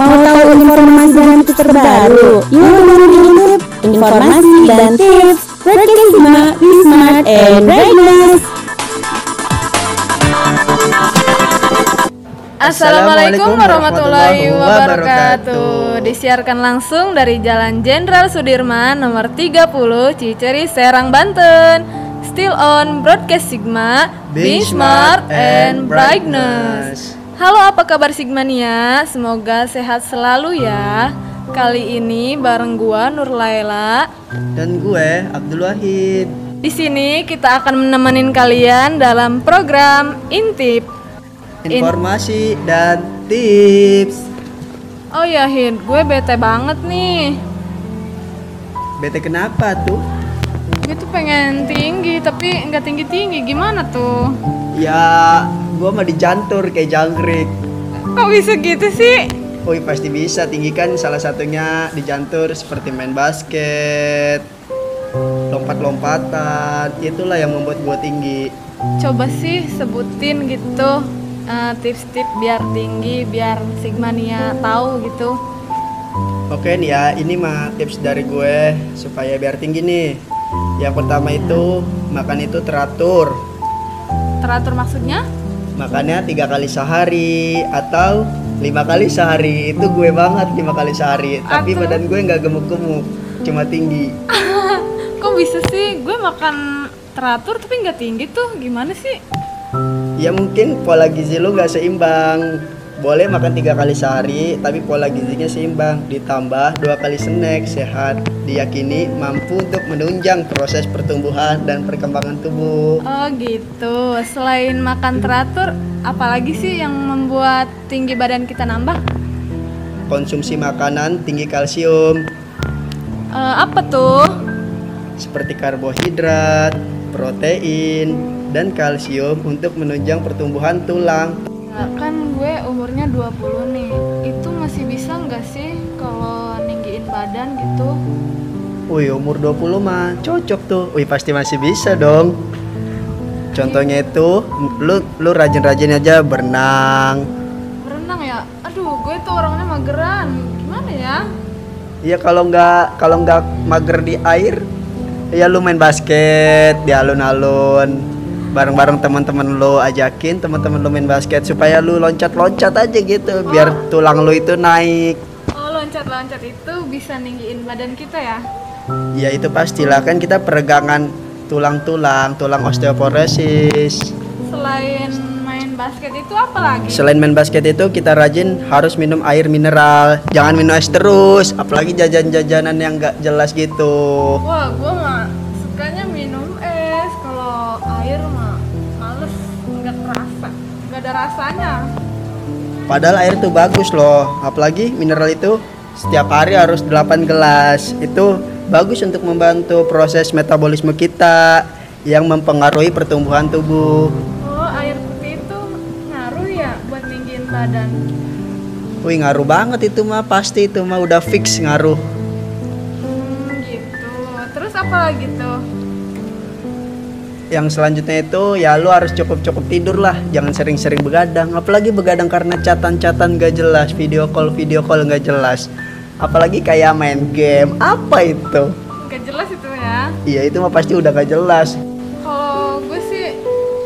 Mau tahu informasi dan tips terbaru? Yuk dengerin YouTube informasi dan tips Podcast Sigma, Be Smart and Brightness. Assalamualaikum warahmatullahi wabarakatuh. Disiarkan langsung dari Jalan Jenderal Sudirman nomor 30 Ciceri Serang Banten. Still on Broadcast Sigma, Be Smart and Brightness. Halo, apa kabar Sigmania? Semoga sehat selalu ya. Kali ini bareng gua Nur Laila. Dan gue Abdul Wahid. Di sini kita akan menemenin kalian dalam program Intip. In- Informasi dan tips. Oh ya Hid, gue bete banget nih. Bete kenapa tuh? Gue tuh pengen tinggi tapi nggak tinggi tinggi. Gimana tuh? Ya, gue mah dijantur kayak jangkrik. Kok bisa gitu sih? Woi pasti bisa tinggi kan salah satunya dijantur seperti main basket, lompat-lompatan. Itulah yang membuat gue tinggi. Coba sih sebutin gitu eh, tips-tips biar tinggi, biar Sigmania tahu gitu. Oke nih ya, ini mah tips dari gue supaya biar tinggi nih. Yang pertama itu makan itu teratur. Teratur maksudnya? Makannya tiga kali sehari atau lima kali sehari itu gue banget lima kali sehari tapi badan gue nggak gemuk-gemuk cuma tinggi Kok bisa sih gue makan teratur tapi nggak tinggi tuh? Gimana sih? ya mungkin pola gizi lu nggak seimbang boleh makan tiga kali sehari tapi pola gizinya seimbang ditambah dua kali snack sehat diyakini mampu untuk menunjang proses pertumbuhan dan perkembangan tubuh Oh gitu. Selain makan teratur, apalagi sih yang membuat tinggi badan kita nambah? konsumsi makanan tinggi kalsium Eh, apa tuh? seperti karbohidrat, protein, dan kalsium untuk menunjang pertumbuhan tulang. Kan gue umurnya 20 nih. Itu masih bisa nggak sih kalau ninggiin badan gitu? Wih, umur 20 mah cocok tuh. Wih, pasti masih bisa dong. Contohnya itu, lu lu rajin-rajin aja berenang. Berenang ya? Aduh, gue tuh orangnya mageran. Gimana ya? Iya kalau nggak kalau nggak mager di air, ya lu main basket di alun-alun. Bareng-bareng teman-teman lu ajakin teman-teman lu main basket supaya lu loncat-loncat aja gitu biar tulang lu itu naik. Oh, loncat-loncat itu bisa ninggiin badan kita ya? Ya itu pastilah kan kita peregangan tulang-tulang, tulang osteoporosis. Selain main basket itu apa lagi? Selain main basket itu kita rajin harus minum air mineral, jangan minum es terus, apalagi jajan-jajanan yang nggak jelas gitu. Wah, gue mah ada rasanya. Padahal air tuh bagus loh, apalagi mineral itu setiap hari harus 8 gelas. Itu bagus untuk membantu proses metabolisme kita yang mempengaruhi pertumbuhan tubuh. Oh, air putih itu ngaruh ya buat ninggiin badan. Wih ngaruh banget itu mah pasti itu mah udah fix ngaruh. Hmm, gitu. Terus apa lagi tuh? Yang selanjutnya itu ya lu harus cukup-cukup tidur lah, jangan sering-sering begadang. Apalagi begadang karena catatan-catatan gak jelas, video call video call gak jelas. Apalagi kayak main game, apa itu? Gak jelas itu ya. Iya itu mah pasti udah gak jelas. Kalau gue sih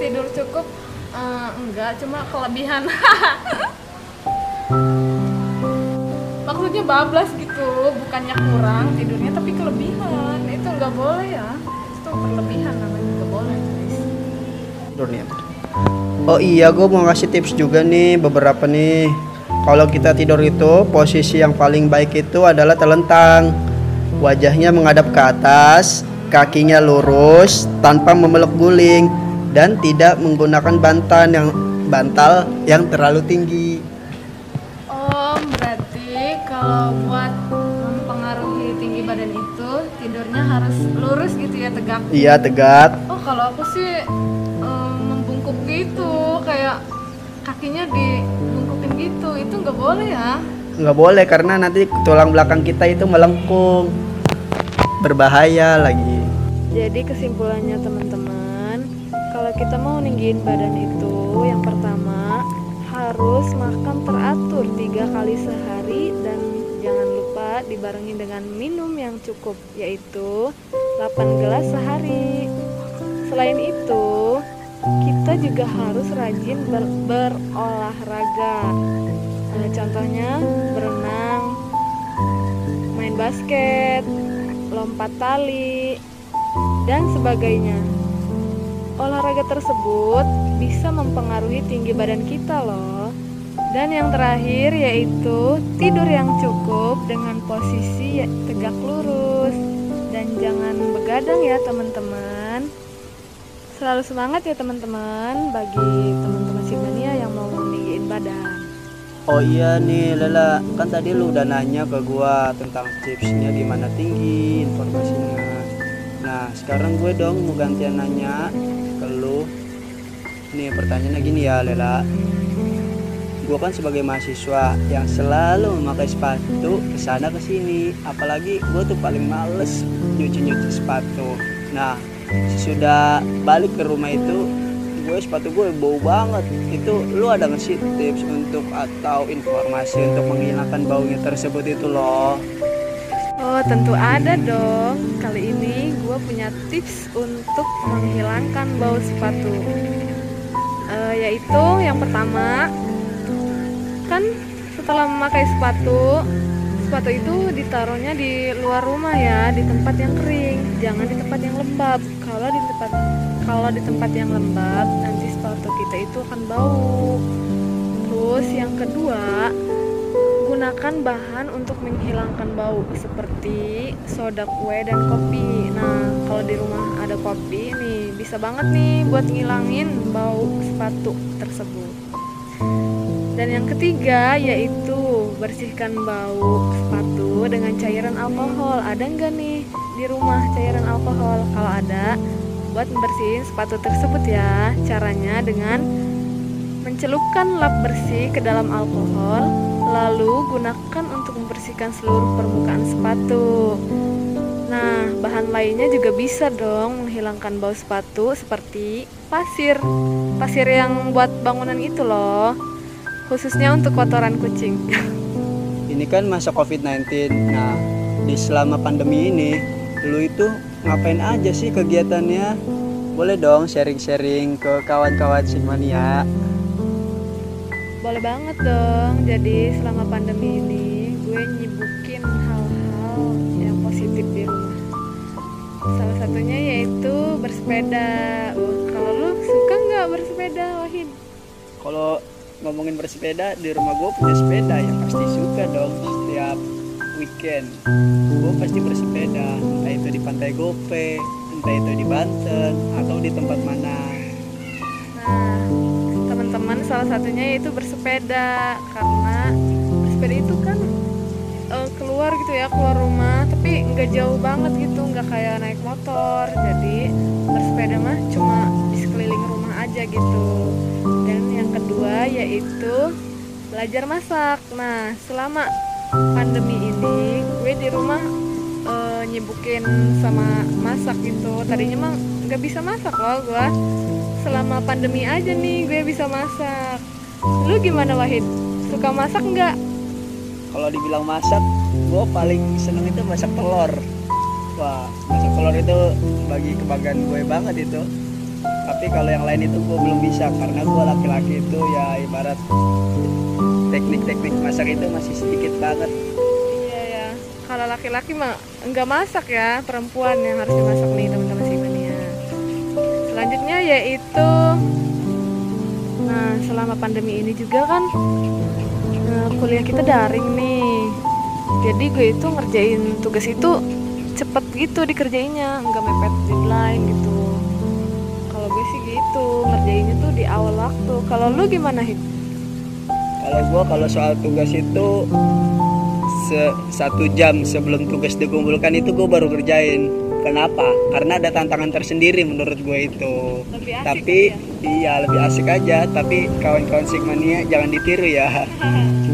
tidur cukup eh, enggak, cuma kelebihan. Maksudnya bablas gitu, bukannya kurang tidurnya tapi kelebihan. Itu nggak boleh ya. Itu berlebihan Oh iya, gue mau ngasih tips juga nih beberapa nih. Kalau kita tidur itu posisi yang paling baik itu adalah telentang. Wajahnya menghadap ke atas, kakinya lurus tanpa memeluk guling dan tidak menggunakan bantal yang bantal yang terlalu tinggi. Oh, berarti kalau buat mempengaruhi tinggi badan itu tidurnya harus lurus gitu ya tegak. Iya, tegak. Oh, kalau aku sih kakinya dibungkukin gitu. Itu nggak boleh ya? Nggak boleh karena nanti tulang belakang kita itu melengkung. Berbahaya lagi. Jadi kesimpulannya teman-teman, kalau kita mau ninggiin badan itu, yang pertama harus makan teratur teratur tiga kali sehari dan jangan lupa dibarengi dengan minum yang cukup yaitu 8 gelas sehari. Selain itu, kita juga harus rajin ber berolahraga. Nah, contohnya berenang, main basket, lompat tali, dan sebagainya. Olahraga tersebut bisa mempengaruhi tinggi badan kita loh. Dan yang terakhir yaitu tidur yang cukup dengan posisi tegak lurus dan jangan begadang ya teman-teman. Selalu semangat ya teman-teman bagi teman-teman Simania yang mau meninggiin badan. Oh iya nih Lela, kan tadi lu udah nanya ke gua tentang tipsnya gimana tinggi informasinya. Nah sekarang gue dong mau gantian nanya ke lu. Nih pertanyaannya gini ya Lela. Gue kan sebagai mahasiswa yang selalu memakai sepatu ke sana ke sini, apalagi gue tuh paling males nyuci-nyuci sepatu. Nah sudah balik ke rumah itu gue sepatu gue bau banget. Itu lu ada nggak sih tips untuk atau informasi untuk menghilangkan baunya tersebut itu loh? Oh tentu ada dong. Kali ini gue punya tips untuk menghilangkan bau sepatu. Uh, Yaitu yang pertama Kan setelah memakai sepatu Sepatu itu ditaruhnya di luar rumah ya Di tempat yang kering. Jangan di tempat yang lembab. Kalau di tempat kalau di tempat yang lembab nanti sepatu kita itu akan bau. Terus yang kedua gunakan bahan untuk menghilangkan bau seperti soda kue dan kopi. Nah kalau di rumah ada kopi nih bisa banget nih buat ngilangin bau sepatu tersebut. Dan yang ketiga yaitu bersihkan bau sepatu dengan cairan alkohol ada nggak nih di rumah cairan alkohol kalau ada buat membersihin sepatu tersebut ya. Caranya dengan mencelupkan lap bersih ke dalam alkohol, lalu gunakan untuk membersihkan seluruh permukaan sepatu. Nah, bahan lainnya juga bisa dong menghilangkan bau sepatu seperti pasir. Pasir yang buat bangunan itu loh. Khususnya untuk kotoran kucing. Ini kan masa COVID-19. Nah, di selama pandemi ini, lu itu ngapain aja sih kegiatannya? Boleh dong sharing-sharing ke kawan-kawan Sigmania. Boleh banget dong. Jadi selama pandemi ini gue nyibukin hal-hal yang positif di rumah. Salah satunya yaitu bersepeda. Uh, kalau lu suka nggak bersepeda, Wahid? Kalau ngomongin bersepeda di rumah gue punya sepeda yang pasti suka dong setiap weekend. Gue pasti bersepeda entah itu di pantai Gope entah itu di Banten atau di tempat mana. Nah teman-teman salah satunya yaitu bersepeda karena bersepeda itu kan uh, keluar gitu ya keluar rumah tapi nggak jauh banget gitu nggak kayak naik motor. Jadi bersepeda mah cuma di sekeliling rumah aja gitu. Dan yang kedua yaitu belajar masak. Nah selama pandemi ini gue di rumah uh, nyibukin sama masak gitu. Tadinya mah nggak bisa masak loh gue selama pandemi aja nih gue bisa masak. Lu gimana Wahid? Suka masak nggak? Kalau dibilang masak gue paling seneng itu masak telur. Wah masak telur itu bagi kebanggaan gue banget itu tapi kalau yang lain itu gue belum bisa karena gue laki-laki itu ya ibarat teknik-teknik masak itu masih sedikit banget. Iya ya. Kalau laki-laki mah enggak masak ya perempuan yang harus dimasak nih teman-teman Simania selanjutnya yaitu nah selama pandemi ini juga kan nah, kuliah kita daring nih. Jadi gue itu ngerjain tugas itu cepet gitu dikerjainnya nggak mepet deadline gitu gitu ngerjainnya tuh di awal waktu. Kalau lu gimana Hik? kalau gue kalau soal tugas itu se satu jam sebelum tugas dikumpulkan itu gue baru kerjain kenapa? Karena ada tantangan tersendiri menurut gue itu. Lebih asik tapi iya lebih asik aja. Tapi kawan-kawan sigmania jangan ditiru ya.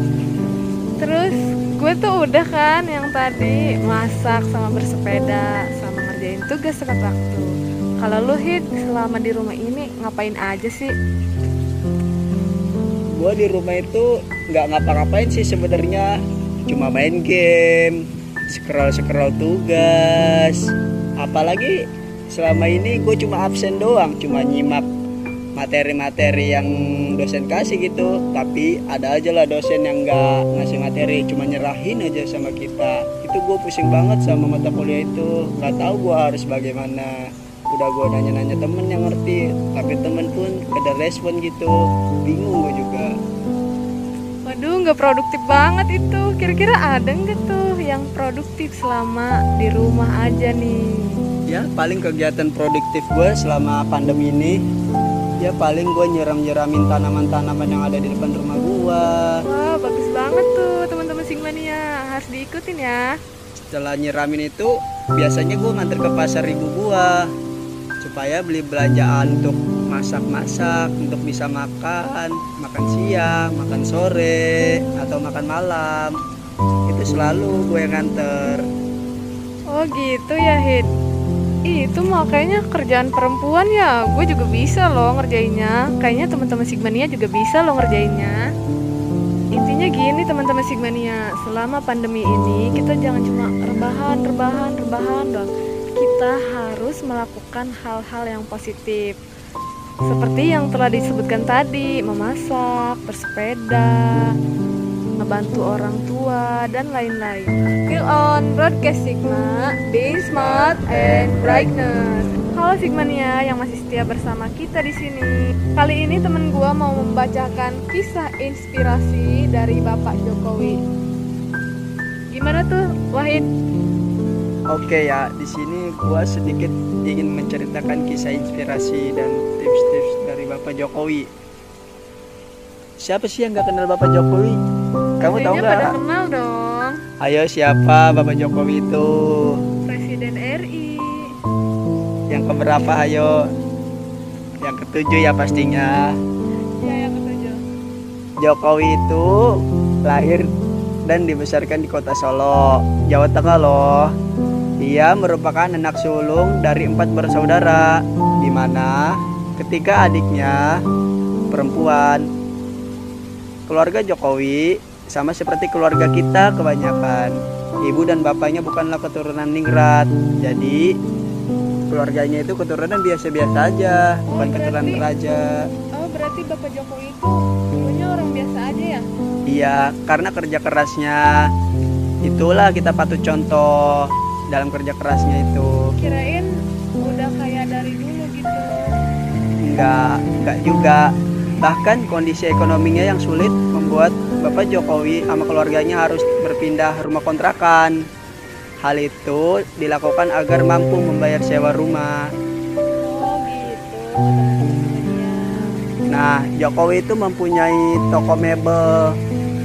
Terus gue tuh udah kan yang tadi masak sama bersepeda sama ngerjain tugas tepat waktu. Kalau lu hit selama di rumah ini ngapain aja sih? gue di rumah itu nggak ngapa-ngapain sih sebenarnya. Cuma main game scroll scroll tugas. Apalagi selama ini gue cuma absen doang cuma nyimak materi-materi yang dosen kasih gitu. Tapi ada aja lah dosen yang nggak ngasih materi cuma nyerahin aja sama kita. Itu gue pusing banget sama mata kuliah itu. Nggak tahu gue harus bagaimana udah gue nanya-nanya temen yang ngerti tapi temen pun ada respon gitu bingung gue juga Waduh, nggak produktif banget itu. Kira-kira ada nggak tuh yang produktif selama di rumah aja nih? ya paling kegiatan produktif gue selama pandemi ini ya paling gue nyiram-nyiramin tanaman-tanaman yang ada di depan rumah gue Wah, bagus banget tuh teman-teman Singmania. Harus diikutin ya. setelah nyiramin itu biasanya gue nganter ke pasar ibu gue supaya beli belanjaan untuk masak-masak untuk bisa makan makan siang makan sore atau makan malam. Itu selalu gue yang nganter. Oh gitu ya Ih, Itu mah kayaknya kerjaan perempuan ya. Gue juga bisa loh ngerjainnya. Kayaknya teman-teman Sigmania juga bisa loh ngerjainnya. Intinya gini teman-teman Sigmania. Selama pandemi ini kita jangan cuma rebahan, rebahan, rebahan dong Kita harus melakukan hal-hal yang positif Seperti yang telah disebutkan tadi Memasak, bersepeda, ngebantu orang tua dan lain-lain. Feel on broadcast Sigma, being smart and brightness. Halo Sigmania yang masih setia bersama kita di sini. Kali ini temen gua mau membacakan kisah inspirasi dari Bapak Jokowi. Gimana tuh, Wahid? Oke ya, di sini gua sedikit ingin menceritakan kisah inspirasi dan tips-tips dari Bapak Jokowi. Siapa sih yang nggak kenal Bapak Jokowi? Kamu tahu Kayaknya nggak? kenal dong, Ayo siapa Bapak Jokowi itu? Presiden RI. Yang keberapa? Ayo. Yang ketujuh ya pastinya. Ya, yang ketujuh. Jokowi itu lahir dan dibesarkan di kota Solo, Jawa Tengah loh. Ia merupakan anak sulung dari empat bersaudara, di mana ketika adiknya perempuan, keluarga Jokowi sama seperti keluarga kita kebanyakan. Ibu dan bapaknya bukanlah keturunan ningrat, jadi keluarganya itu keturunan biasa-biasa aja, bukan keturunan berarti- raja. Oh, berarti Bapak Jokowi itu dulunya orang biasa aja ya? Iya, karena kerja kerasnya itulah kita patut contoh dalam kerja kerasnya itu. Kirain udah kayak dari dulu gitu. Enggak, enggak juga. Bahkan kondisi ekonominya yang sulit membuat Bapak Jokowi sama keluarganya harus berpindah rumah kontrakan. Hal itu dilakukan agar mampu membayar sewa rumah. Oh gitu. Nah, Jokowi itu mempunyai toko mebel.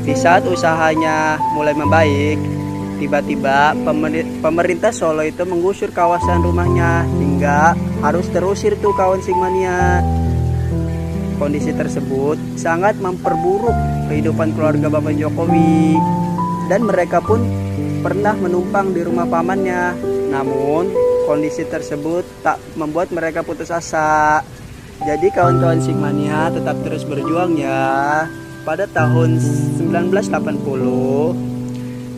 Di saat usahanya mulai membaik, tiba-tiba pemer- pemerintah Solo itu menggusur kawasan rumahnya hingga harus terusir tuh kawan Sigmania. Kondisi tersebut sangat memperburuk kehidupan keluarga Bapak Jokowi dan mereka pun pernah menumpang di rumah pamannya. Namun, kondisi tersebut tak membuat mereka putus asa. Jadi kawan-kawan Sigmania tetap terus berjuang ya. Pada tahun 1980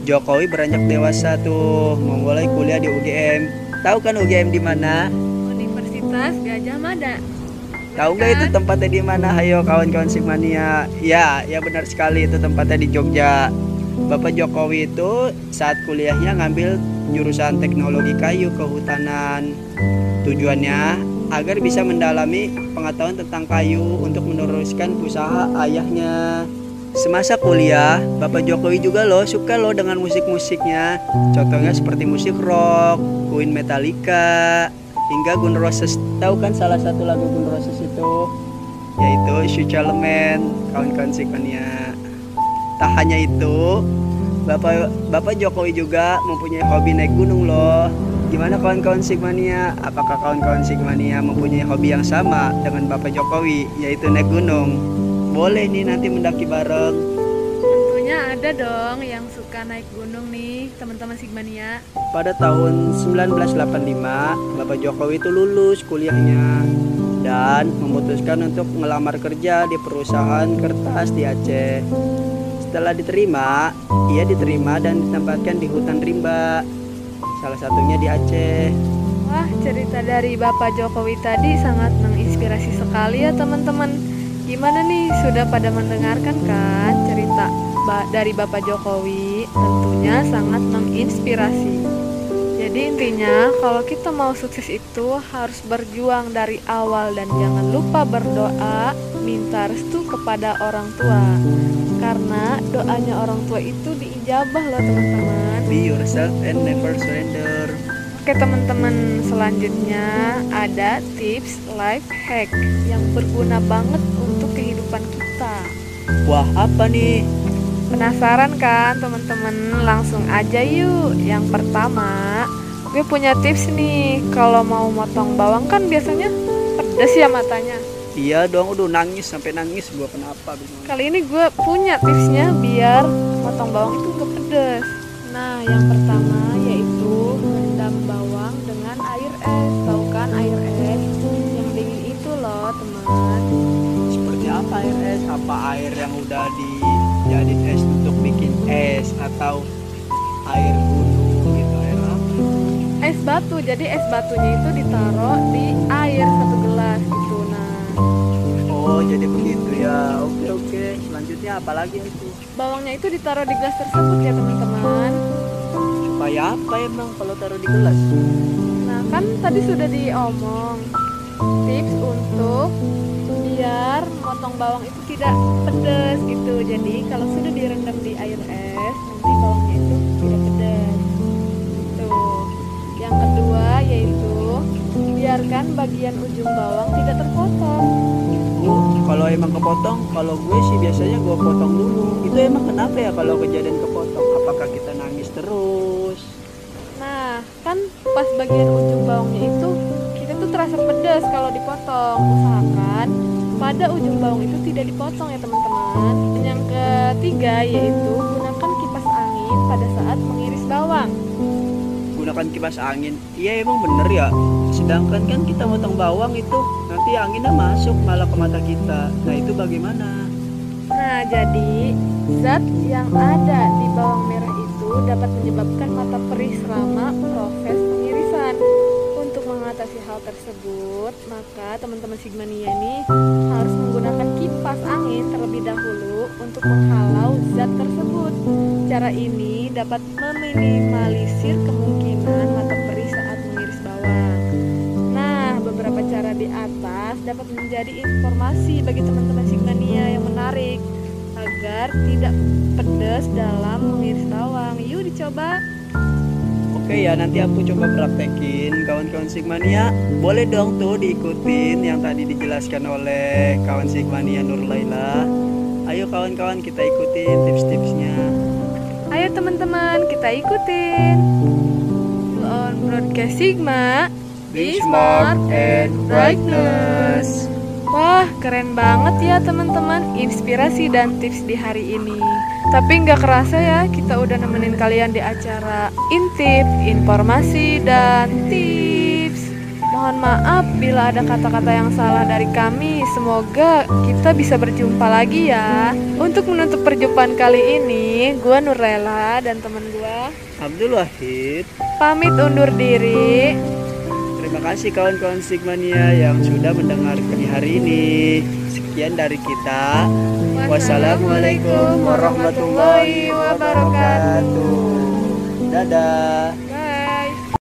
Jokowi beranjak dewasa tuh memulai kuliah di UGM. Tahu kan UGM di mana? Universitas Gajah Mada. Tahu nggak itu tempatnya di mana? Ayo kawan-kawan Sigmania. Ya, ya benar sekali itu tempatnya di Jogja. Bapak Jokowi itu saat kuliahnya ngambil jurusan teknologi kayu kehutanan. Tujuannya agar bisa mendalami pengetahuan tentang kayu untuk meneruskan usaha ayahnya. Semasa kuliah, Bapak Jokowi juga loh suka loh dengan musik-musiknya. Contohnya seperti musik rock, Queen Metallica, hingga Gun Roses. Tahu kan salah satu lagu Gun Roses itu? Yaitu Such Element, kawan-kawan Sigmania. Tak hanya itu, Bapak Bapak Jokowi juga mempunyai hobi naik gunung loh. Gimana kawan-kawan Sigmania? Apakah kawan-kawan Sigmania mempunyai hobi yang sama dengan Bapak Jokowi, yaitu naik gunung? Boleh nih nanti mendaki bareng. Tentunya ada dong yang suka naik gunung nih, teman-teman Sigmania. Pada tahun 1985, Bapak Jokowi itu lulus kuliahnya. dan memutuskan untuk melamar kerja di perusahaan kertas di Aceh. Setelah diterima, ia diterima dan ditempatkan di hutan rimba, salah satunya di Aceh. Wah, cerita dari Bapak Jokowi tadi sangat menginspirasi sekali ya teman-teman. Gimana nih, sudah pada mendengarkan kan cerita dari Bapak Jokowi? Tentunya sangat menginspirasi. Jadi intinya kalau kita mau sukses itu harus berjuang dari awal dan jangan lupa berdoa, minta restu kepada orang tua. Karena doanya orang tua itu diijabah loh teman-teman. Be yourself and never surrender. Oke teman-teman, selanjutnya ada tips life hack yang berguna banget kehidupan kita. Wah, apa nih? Penasaran kan teman-teman? Langsung aja yuk. Yang pertama, gue punya tips nih. Kalau mau motong bawang kan biasanya pedes ya matanya. Iya dong, udah nangis sampai nangis gua kenapa bingung. Kali ini gue punya tipsnya biar motong bawang itu gak pedes. Nah, yang pertama Apa air yang udah dijadiin es untuk bikin es atau air gunung gitu air apa? Es batu. Jadi es batunya itu ditaruh di air satu gelas gitu. Nah, Oh, jadi begitu ya. Oke, oke. Selanjutnya apa lagi itu? bawangnya itu ditaruh di gelas tersebut ya, teman-teman. Supaya apa emang kalau taruh di gelas? Nah, kan tadi sudah diomong tips untuk biar motong bawang itu tidak pedas gitu. Jadi kalau sudah direndam di air es, nanti bawangnya itu tidak pedas. Tuh. Yang kedua yaitu biarkan bagian ujung bawang tidak terpotong. Kalau emang kepotong, kalau gue sih biasanya gue potong dulu. Itu emang kenapa ya kalau kejadian kepotong? Apakah kita nangis terus? Nah, kan pas bagian ujung bawangnya itu kita tuh terasa pedas kalau dipotong. Usahakan pada ujung bawang itu tidak dipotong ya teman-teman. Dan Yang ketiga yaitu gunakan kipas angin pada saat mengiris bawang. Gunakan kipas angin. Iya emang bener ya. Sedangkan kan kita motong bawang itu nanti anginnya masuk malah ke mata kita. Nah itu bagaimana? Nah, jadi zat yang ada di bawang merah itu dapat menyebabkan mata perih selama proses mengatasi hal tersebut, maka teman-teman Sigmania ini harus menggunakan kipas angin terlebih dahulu untuk menghalau zat tersebut. Cara ini dapat meminimalisir kemungkinan mata perih saat mengiris bawang. Nah, beberapa cara di atas dapat menjadi informasi bagi teman-teman Sigmania yang menarik agar tidak pedas dalam mengiris bawang. Yuk dicoba. Oke ya nanti aku coba praktekin kawan-kawan Sigmania Boleh dong tuh diikutin yang tadi dijelaskan oleh kawan Sigmania Nur Laila Ayo kawan-kawan kita ikutin tips-tipsnya Ayo teman-teman, kita ikutin. On Broadcast Sigma, Be smart and brightness. Wah, keren banget ya teman-teman inspirasi dan tips di hari ini. Tapi nggak kerasa ya, kita udah nemenin kalian di acara Intip, Informasi, dan Tips. Mohon maaf bila ada kata-kata yang salah dari kami. Semoga kita bisa berjumpa lagi ya. Untuk menutup perjumpaan kali ini, gua Nurlela dan teman gua Abdul Wahid pamit undur diri. Terima kasih kawan-kawan Sigmania yang sudah mendengarkan hari ini. Sekian dari kita. Wassalamualaikum warahmatullahi wabarakatuh. Dadah